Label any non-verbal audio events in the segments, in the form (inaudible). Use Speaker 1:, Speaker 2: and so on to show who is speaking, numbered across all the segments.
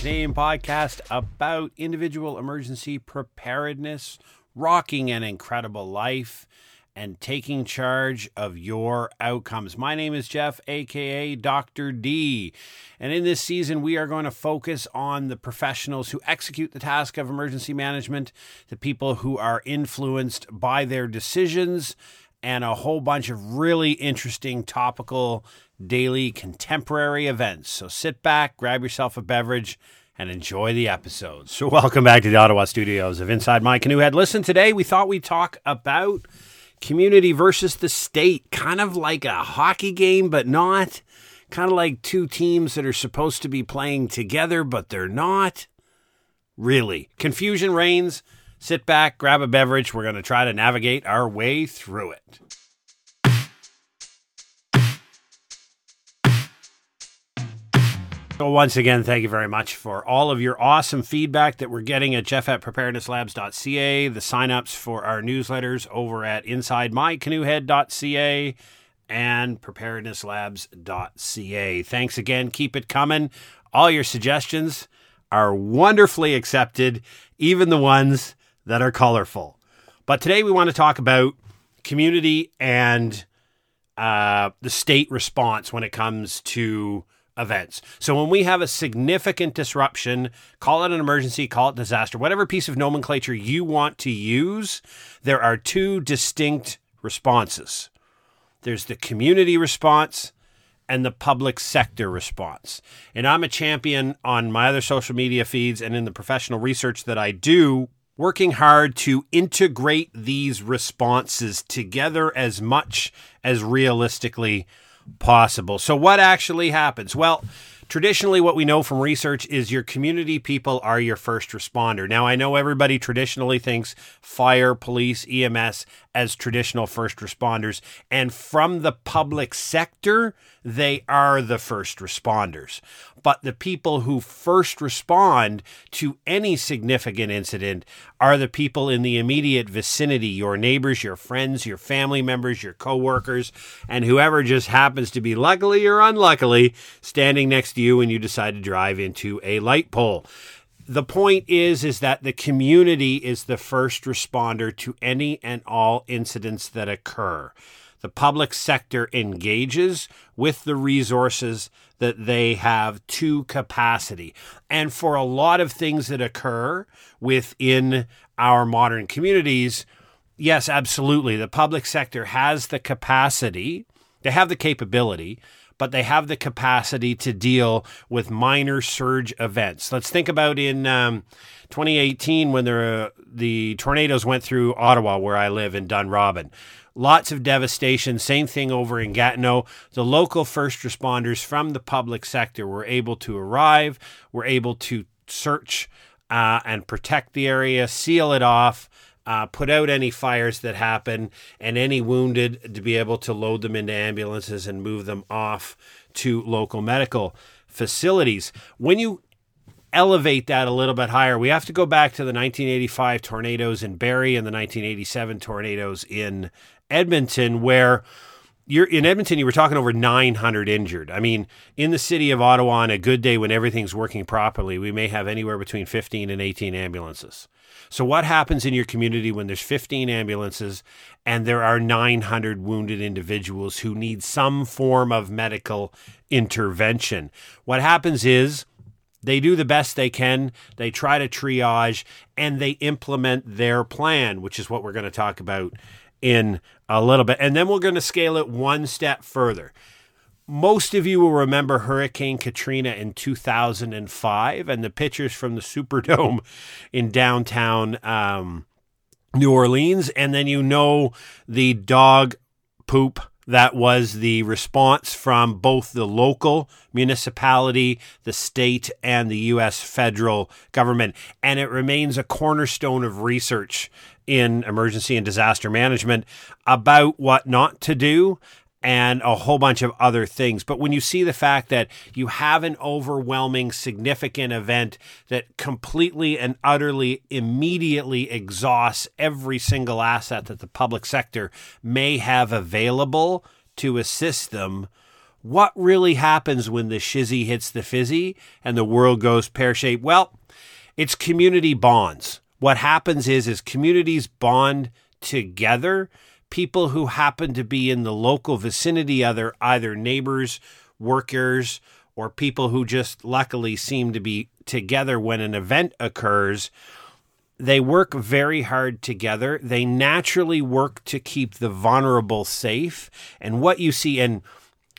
Speaker 1: Canadian podcast about individual emergency preparedness, rocking an incredible life, and taking charge of your outcomes. My name is Jeff, aka Dr. D, and in this season, we are going to focus on the professionals who execute the task of emergency management, the people who are influenced by their decisions, and a whole bunch of really interesting topical daily contemporary events. So sit back, grab yourself a beverage, and enjoy the episode. So, welcome back to the Ottawa studios of Inside My Canoe Head. Listen, today we thought we'd talk about community versus the state, kind of like a hockey game, but not. Kind of like two teams that are supposed to be playing together, but they're not. Really. Confusion reigns. Sit back, grab a beverage. We're going to try to navigate our way through it. So once again, thank you very much for all of your awesome feedback that we're getting at jeff at preparednesslabs.ca, the signups for our newsletters over at insidemycanoehead.ca and preparednesslabs.ca. Thanks again. Keep it coming. All your suggestions are wonderfully accepted, even the ones that are colorful. But today we want to talk about community and uh, the state response when it comes to events. So when we have a significant disruption, call it an emergency, call it disaster, whatever piece of nomenclature you want to use, there are two distinct responses. There's the community response and the public sector response. And I'm a champion on my other social media feeds and in the professional research that I do working hard to integrate these responses together as much as realistically. So, what actually happens? Well, traditionally, what we know from research is your community people are your first responder. Now, I know everybody traditionally thinks fire, police, EMS as traditional first responders, and from the public sector, they are the first responders. But the people who first respond to any significant incident are the people in the immediate vicinity your neighbors, your friends, your family members, your coworkers, and whoever just happens to be luckily or unluckily standing next to you when you decide to drive into a light pole the point is is that the community is the first responder to any and all incidents that occur the public sector engages with the resources that they have to capacity. And for a lot of things that occur within our modern communities, yes, absolutely. The public sector has the capacity, they have the capability, but they have the capacity to deal with minor surge events. Let's think about in um, 2018 when the, the tornadoes went through Ottawa, where I live in Dunrobin lots of devastation. Same thing over in Gatineau. The local first responders from the public sector were able to arrive, were able to search uh, and protect the area, seal it off. Uh, put out any fires that happen and any wounded to be able to load them into ambulances and move them off to local medical facilities. When you elevate that a little bit higher, we have to go back to the 1985 tornadoes in Barrie and the 1987 tornadoes in Edmonton, where you're in Edmonton, you were talking over 900 injured. I mean, in the city of Ottawa, on a good day when everything's working properly, we may have anywhere between 15 and 18 ambulances. So, what happens in your community when there's 15 ambulances and there are 900 wounded individuals who need some form of medical intervention? What happens is they do the best they can, they try to triage, and they implement their plan, which is what we're going to talk about in a little bit. And then we're going to scale it one step further. Most of you will remember Hurricane Katrina in 2005 and the pictures from the Superdome (laughs) in downtown um, New Orleans. And then you know the dog poop that was the response from both the local municipality, the state, and the U.S. federal government. And it remains a cornerstone of research in emergency and disaster management about what not to do and a whole bunch of other things. But when you see the fact that you have an overwhelming, significant event that completely and utterly, immediately exhausts every single asset that the public sector may have available to assist them, what really happens when the shizzy hits the fizzy and the world goes pear shaped? Well, it's community bonds. What happens is is communities bond together. People who happen to be in the local vicinity, other either neighbors, workers, or people who just luckily seem to be together when an event occurs, they work very hard together. They naturally work to keep the vulnerable safe. And what you see, and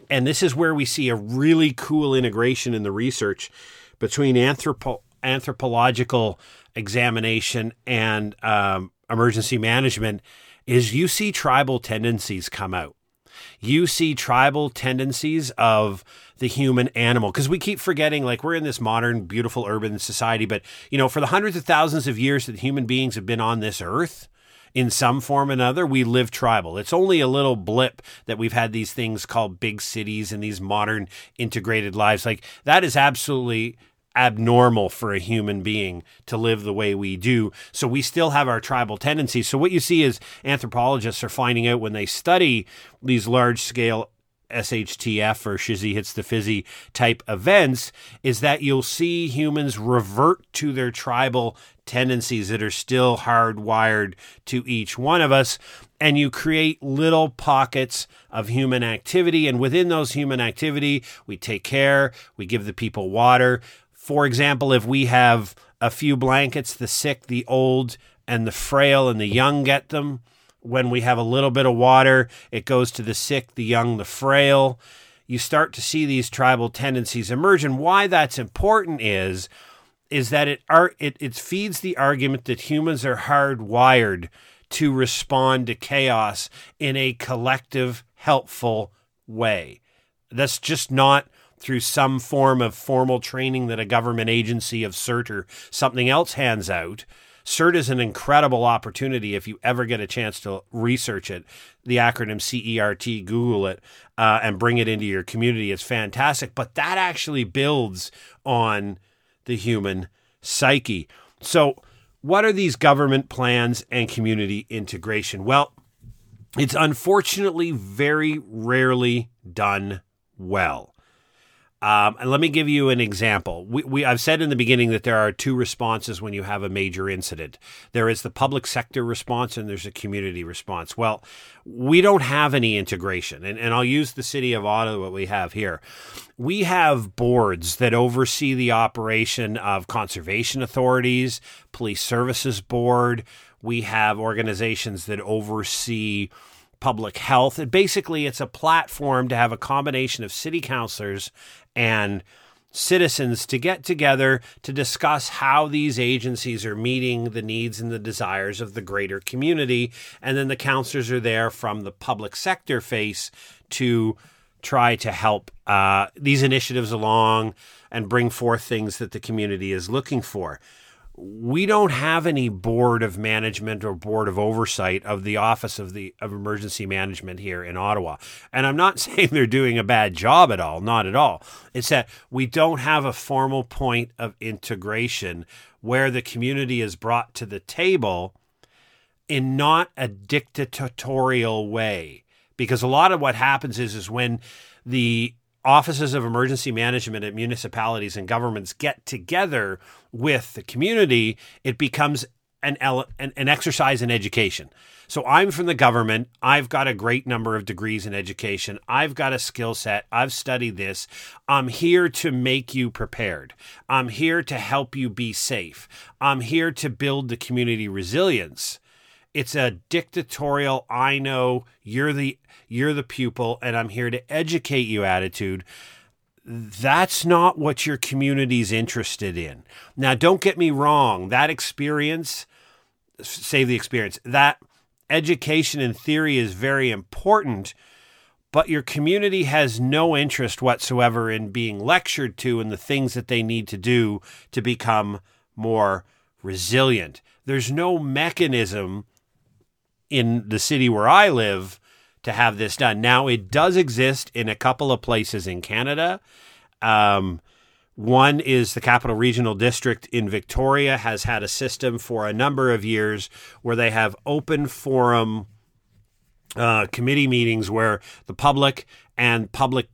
Speaker 1: and this is where we see a really cool integration in the research between anthropo- anthropological examination and um, emergency management, is you see tribal tendencies come out. You see tribal tendencies of the human animal. Because we keep forgetting like we're in this modern beautiful urban society but you know for the hundreds of thousands of years that human beings have been on this earth in some form or another we live tribal. It's only a little blip that we've had these things called big cities and these modern integrated lives. Like that is absolutely abnormal for a human being to live the way we do. So we still have our tribal tendencies. So what you see is anthropologists are finding out when they study these large scale SHTF or Shizzy hits the fizzy type events is that you'll see humans revert to their tribal tendencies that are still hardwired to each one of us. And you create little pockets of human activity. And within those human activity, we take care, we give the people water, for example, if we have a few blankets, the sick, the old, and the frail and the young get them. When we have a little bit of water, it goes to the sick, the young, the frail. You start to see these tribal tendencies emerge. And why that's important is is that it, it, it feeds the argument that humans are hardwired to respond to chaos in a collective, helpful way. That's just not through some form of formal training that a government agency of CERT or something else hands out. CERT is an incredible opportunity if you ever get a chance to research it. The acronym CERT, Google it, uh, and bring it into your community. It's fantastic. But that actually builds on the human psyche. So, what are these government plans and community integration? Well, it's unfortunately very rarely done well. Um, and let me give you an example. We, we, I've said in the beginning that there are two responses when you have a major incident. There is the public sector response and there's a community response. Well, we don't have any integration. And, and I'll use the city of Ottawa, what we have here. We have boards that oversee the operation of conservation authorities, police services board. We have organizations that oversee public health. And basically, it's a platform to have a combination of city councilors and citizens to get together to discuss how these agencies are meeting the needs and the desires of the greater community. And then the counselors are there from the public sector face to try to help uh, these initiatives along and bring forth things that the community is looking for we don't have any board of management or board of oversight of the office of the of emergency management here in Ottawa. And I'm not (laughs) saying they're doing a bad job at all, not at all. It's that we don't have a formal point of integration where the community is brought to the table in not a dictatorial way. Because a lot of what happens is is when the offices of emergency management at municipalities and governments get together with the community, it becomes an, an, an exercise in education. So I'm from the government. I've got a great number of degrees in education. I've got a skill set. I've studied this. I'm here to make you prepared. I'm here to help you be safe. I'm here to build the community resilience. It's a dictatorial, I know you're the you're the pupil and I'm here to educate you attitude. That's not what your community's interested in. Now, don't get me wrong, that experience, save the experience, that education in theory is very important, but your community has no interest whatsoever in being lectured to and the things that they need to do to become more resilient. There's no mechanism in the city where I live to have this done. Now, it does exist in a couple of places in Canada. Um, one is the Capital Regional District in Victoria has had a system for a number of years where they have open forum uh, committee meetings where the public and public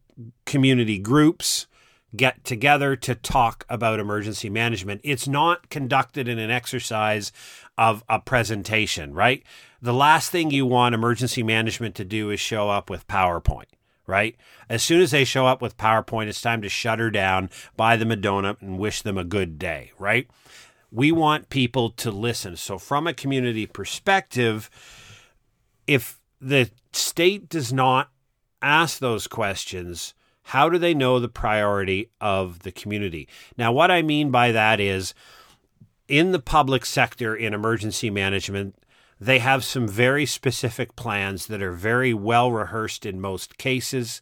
Speaker 1: community groups get together to talk about emergency management. It's not conducted in an exercise of a presentation, right? The last thing you want emergency management to do is show up with PowerPoint, right? As soon as they show up with PowerPoint, it's time to shut her down, buy them a donut, and wish them a good day, right? We want people to listen. So, from a community perspective, if the state does not ask those questions, how do they know the priority of the community? Now, what I mean by that is in the public sector in emergency management, they have some very specific plans that are very well rehearsed in most cases,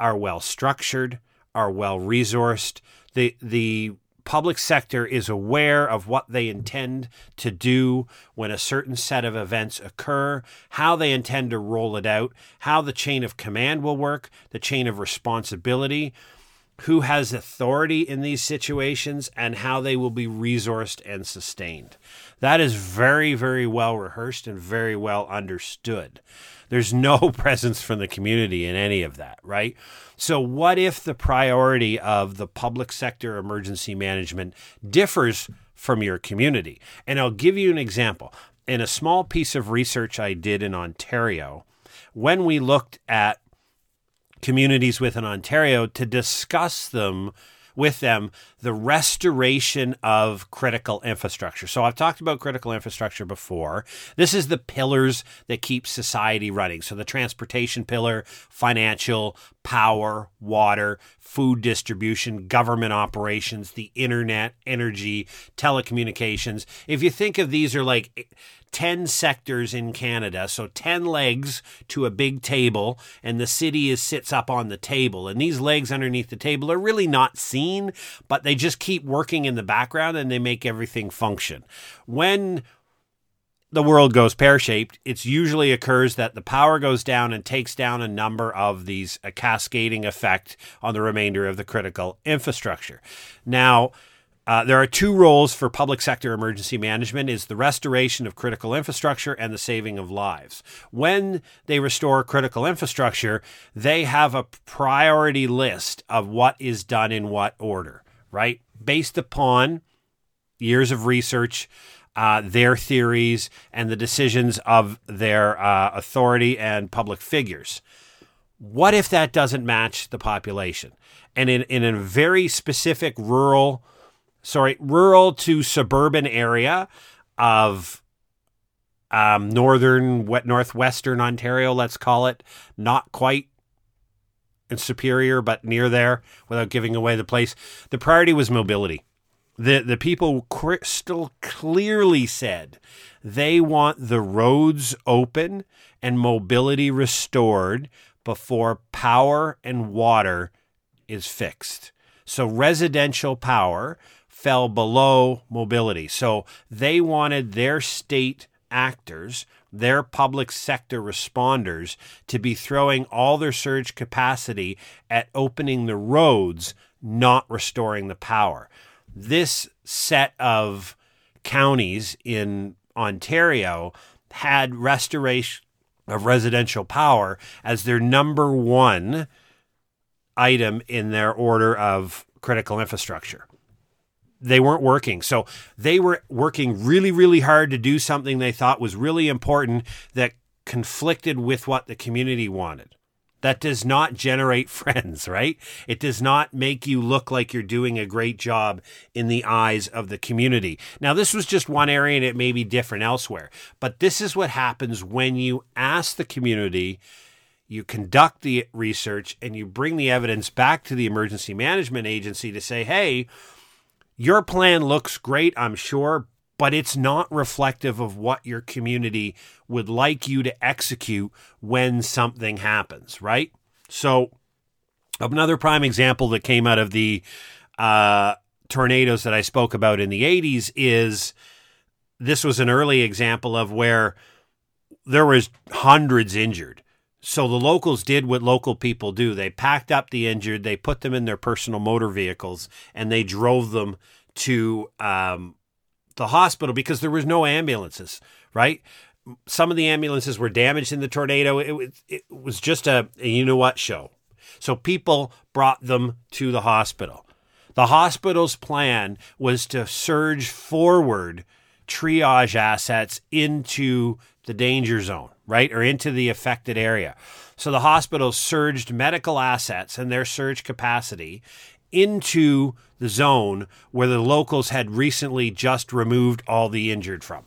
Speaker 1: are well structured, are well resourced. The the public sector is aware of what they intend to do when a certain set of events occur, how they intend to roll it out, how the chain of command will work, the chain of responsibility, who has authority in these situations, and how they will be resourced and sustained. That is very, very well rehearsed and very well understood. There's no (laughs) presence from the community in any of that, right? So, what if the priority of the public sector emergency management differs from your community? And I'll give you an example. In a small piece of research I did in Ontario, when we looked at communities within Ontario to discuss them with them the restoration of critical infrastructure. So I've talked about critical infrastructure before. This is the pillars that keep society running. So the transportation pillar, financial, power, water, food distribution, government operations, the internet, energy, telecommunications. If you think of these are like 10 sectors in Canada, so 10 legs to a big table, and the city is sits up on the table. And these legs underneath the table are really not seen, but they just keep working in the background and they make everything function. When the world goes pear shaped, it usually occurs that the power goes down and takes down a number of these, a cascading effect on the remainder of the critical infrastructure. Now, uh, there are two roles for public sector emergency management is the restoration of critical infrastructure and the saving of lives. When they restore critical infrastructure, they have a priority list of what is done in what order, right? Based upon years of research, uh, their theories, and the decisions of their uh, authority and public figures. What if that doesn't match the population? And in, in a very specific rural sorry, rural to suburban area of um, northern, northwestern Ontario, let's call it, not quite Superior, but near there, without giving away the place. The priority was mobility. The the people crystal clearly said they want the roads open and mobility restored before power and water is fixed. So residential power fell below mobility. So they wanted their state actors, their public sector responders, to be throwing all their surge capacity at opening the roads, not restoring the power. This set of counties in Ontario had restoration of residential power as their number one item in their order of critical infrastructure they weren't working. So they were working really, really hard to do something they thought was really important that conflicted with what the community wanted. That does not generate (laughs) friends, right? It does not make you look like you're doing a great job in the eyes of the community. Now, this was just one area and it may be different elsewhere, but this is what happens when you ask the community you conduct the research and you bring the evidence back to the emergency management agency to say, hey, your plan looks great, I'm sure, but it's not reflective of what your community would like you to execute when something happens, right? So, another prime example that came out of the uh, tornadoes that I spoke about in the 80s is this was an early example of where there was hundreds injured so the locals did what local people do. They packed up the injured, they put them in their personal motor vehicles, and they drove them to um, the hospital because there was no ambulances, right? Some of the ambulances were damaged in the tornado. It, it was just a, a you know what show. So people brought them to the hospital. The hospital's plan was to surge forward triage assets into the danger zone, right? Or into the affected area. So the hospital surged medical assets and their surge capacity into zone where the locals had recently just removed all the injured from.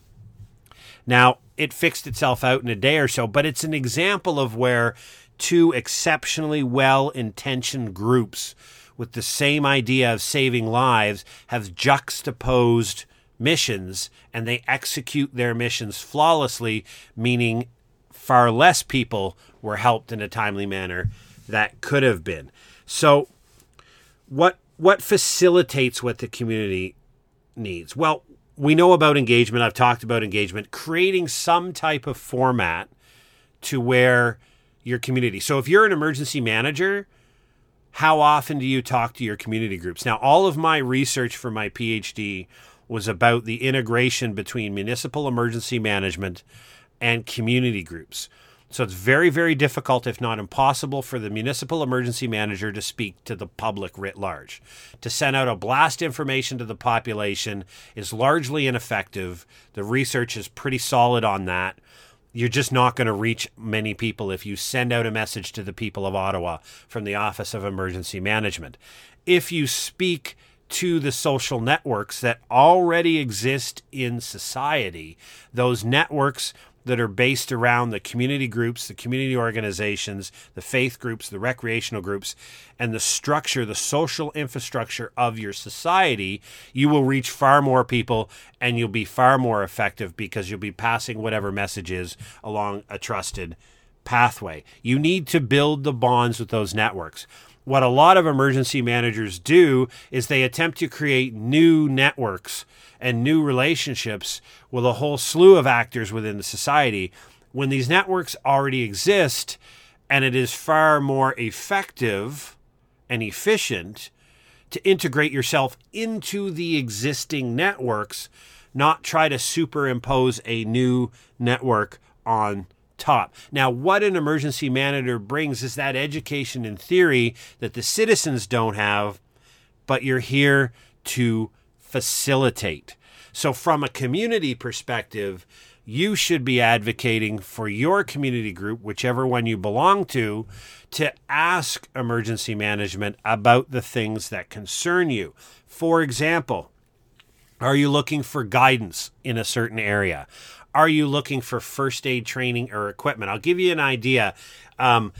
Speaker 1: Now, it fixed itself out in a day or so, but it's an example of where two exceptionally well intentioned groups with the same idea of saving lives have juxtaposed missions and they execute their missions flawlessly, meaning far less people were helped in a timely manner that could have been. So, what what facilitates what the community needs? Well, we know about engagement. I've talked about engagement, creating some type of format to where your community. So, if you're an emergency manager, how often do you talk to your community groups? Now, all of my research for my PhD was about the integration between municipal emergency management and community groups. So it's very, very difficult, if not impossible, for the municipal emergency manager to speak to the public writ large. To send out a blast information to the population is largely ineffective. The research is pretty solid on that. You're just not going to reach many people if you send out a message to the people of Ottawa from the Office of Emergency Management. If you speak to the social networks that already exist in society. Those networks that are based around the community groups, the community organizations, the faith groups, the recreational groups, and the structure, the social infrastructure of your society, you will reach far more people and you'll be far more effective because you'll be passing whatever message is along a trusted pathway. You need to build the bonds with those networks what a lot of emergency managers do is they attempt to create new networks and new relationships with a whole slew of actors within the society. When these networks already exist and it is far more effective and efficient to integrate yourself into the existing networks not try to superimpose a new network on top. Now, what an emergency manager brings is that education in theory that the citizens don't have, but you're here to facilitate. So, from a community perspective, you should be advocating for your community group, whichever one you belong to, to ask emergency management about the things that concern you. For example, are you looking for guidance in a certain area? are you looking for first aid training or equipment? I'll give you an idea. Um,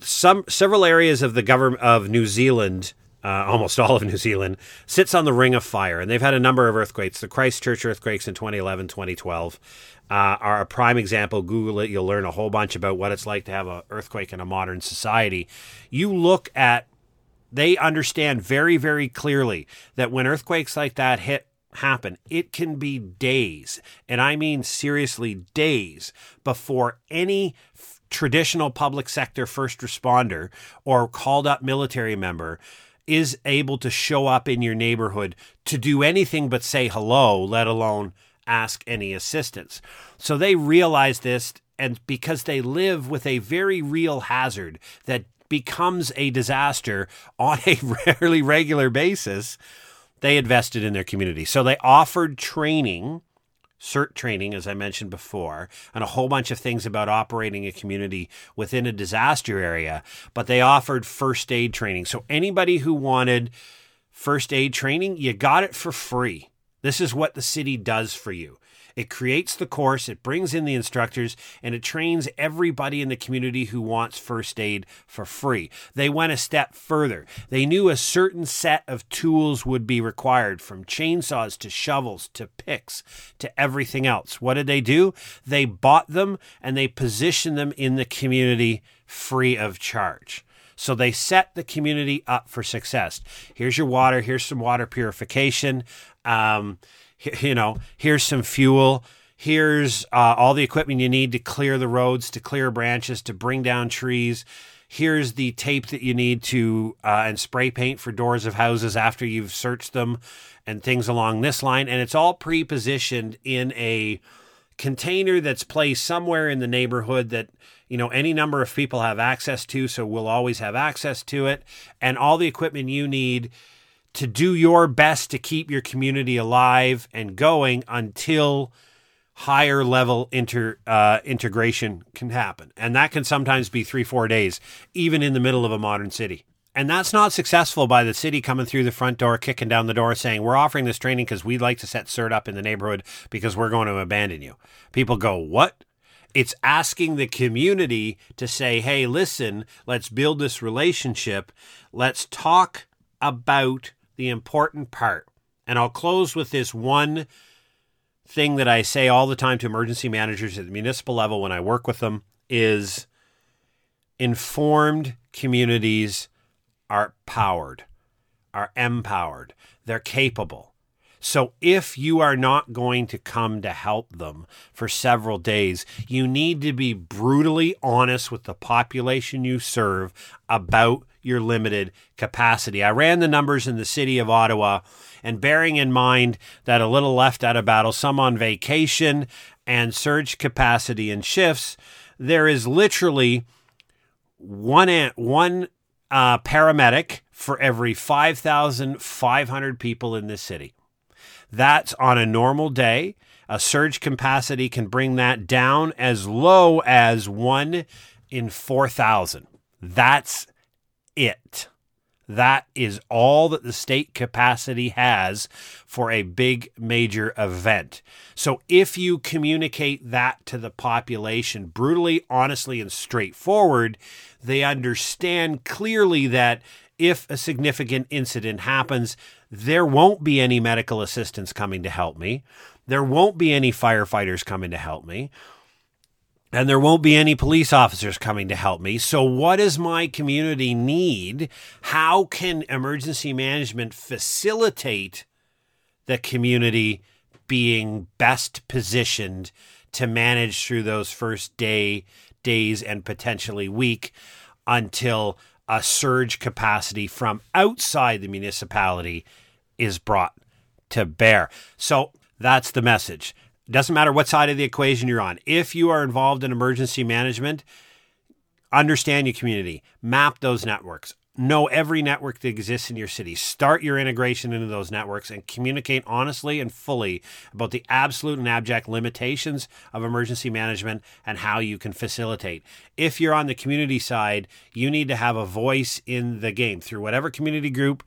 Speaker 1: some several areas of the government of New Zealand. Uh, almost (laughs) all of New Zealand sits on the ring of fire, and they've had a number of earthquakes. The Christchurch earthquakes in 2011, 2012 uh, are a prime example. Google it; you'll learn a whole bunch about what it's like to have an earthquake in a modern society. You look at, they understand very, very clearly that when earthquakes like that hit happen. It can be days, and I mean seriously days, before any f- traditional public sector first responder or called up military member is able to show up in your neighborhood to do anything but say hello, let alone ask any assistance. So they realize this, and because they live with a very real hazard that becomes a disaster on a (laughs) rarely regular basis they invested in their community. So they offered training, CERT training, as I mentioned before, and a whole bunch of things about operating a community within a disaster area. But they offered first aid training. So anybody who wanted first aid training, you got it for free. This is what the city does for you. It creates the course, it brings in the instructors, and it trains everybody in the community who wants first aid for free. They went a step further. They knew a certain set of tools would be required from chainsaws to shovels to picks to everything else. What did they do? They bought them and they positioned them in the community free of charge. So they set the community up for success. Here's your water. Here's some water purification. Um, you know, here's some fuel. Here's uh, all the equipment you need to clear the roads, to clear branches, to bring down trees. Here's the tape that you need to uh, and spray paint for doors of houses after you've searched them, and things along this line. And it's all pre-positioned in a container that's placed somewhere in the neighborhood that you know any number of people have access to so we'll always have access to it and all the equipment you need to do your best to keep your community alive and going until higher level inter uh, integration can happen and that can sometimes be three four days even in the middle of a modern city and that's not successful by the city coming through the front door, kicking down the door, saying, We're offering this training because we'd like to set CERT up in the neighborhood because we're going to abandon you. People go, What? It's asking the community to say, Hey, listen, let's build this relationship. Let's talk about the important part. And I'll close with this one thing that I say all the time to emergency managers at the municipal level when I work with them is informed communities are powered, are empowered, they're capable. So if you are not going to come to help them for several days, you need to be brutally honest with the population you serve about your limited capacity. I ran the numbers in the city of Ottawa, and bearing in mind that a little left out of battle, some on vacation, and surge capacity and shifts, there is literally one one uh, paramedic for every 5,500 people in this city. That's on a normal day. A surge capacity can bring that down as low as one in 4,000. That's it. That is all that the state capacity has for a big major event. So if you communicate that to the population brutally, honestly, and straightforward, they understand clearly that if a significant incident happens, there won't be any medical assistance coming to help me. There won't be any firefighters coming to help me and there won't be any police officers coming to help me. So, what does my community need? How can emergency management facilitate the community being best positioned to manage through those first day, days, and potentially week until a surge capacity from outside the municipality is brought to bear? So, that's the message doesn't matter what side of the equation you're on. If you are involved in emergency management, understand your community, map those networks, know every network that exists in your city, start your integration into those networks, and communicate honestly and fully about the absolute and abject limitations of emergency management and how you can facilitate. If you're on the community side, you need to have a voice in the game through whatever community group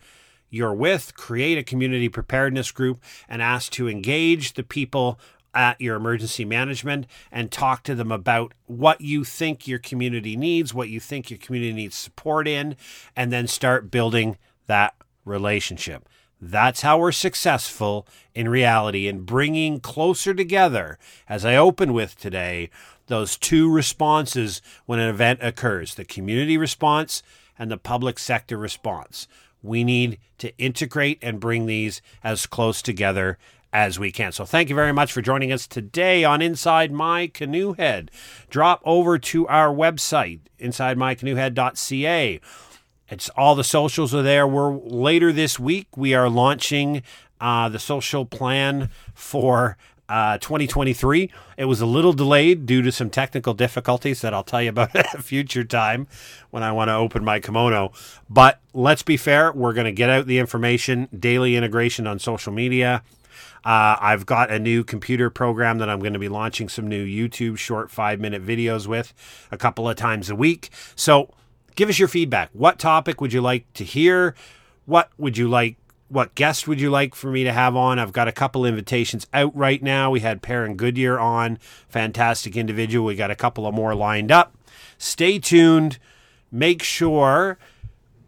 Speaker 1: you're with, create a community preparedness group and ask to engage the people at your emergency management and talk to them about what you think your community needs, what you think your community needs support in, and then start building that relationship. That's how we're successful in reality in bringing closer together, as I opened with today, those two responses when an event occurs the community response and the public sector response. We need to integrate and bring these as close together as we can. So thank you very much for joining us today on Inside My Canoe Head. Drop over to our website, insidemycanoehead.ca. It's all the socials are there. We're later this week. We are launching uh, the social plan for uh, 2023. It was a little delayed due to some technical difficulties that I'll tell you about (laughs) at a future time when I want to open my kimono. But let's be fair, we're going to get out the information, daily integration on social media, uh, I've got a new computer program that I'm going to be launching some new YouTube short five minute videos with a couple of times a week. So give us your feedback. What topic would you like to hear? What would you like? What guest would you like for me to have on? I've got a couple invitations out right now. We had Perrin Goodyear on, fantastic individual. We got a couple of more lined up. Stay tuned. Make sure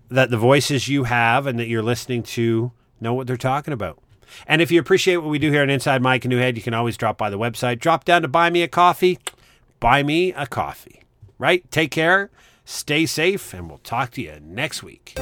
Speaker 1: that the voices you have and that you're listening to know what they're talking about. And if you appreciate what we do here on Inside My Canoe Head, you can always drop by the website. Drop down to buy me a coffee. Buy me a coffee. Right? Take care, stay safe, and we'll talk to you next week.